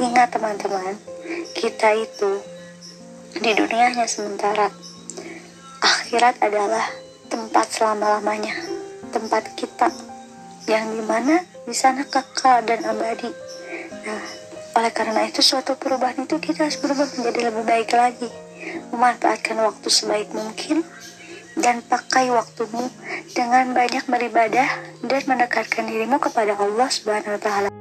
Ingat teman-teman, kita itu di dunia hanya sementara. Akhirat adalah tempat selama-lamanya, tempat kita yang di mana di sana kekal dan abadi. Nah, oleh karena itu suatu perubahan itu kita harus berubah menjadi lebih baik lagi, memanfaatkan waktu sebaik mungkin dan pakai waktumu dengan banyak beribadah dan mendekatkan dirimu kepada Allah Subhanahu wa taala.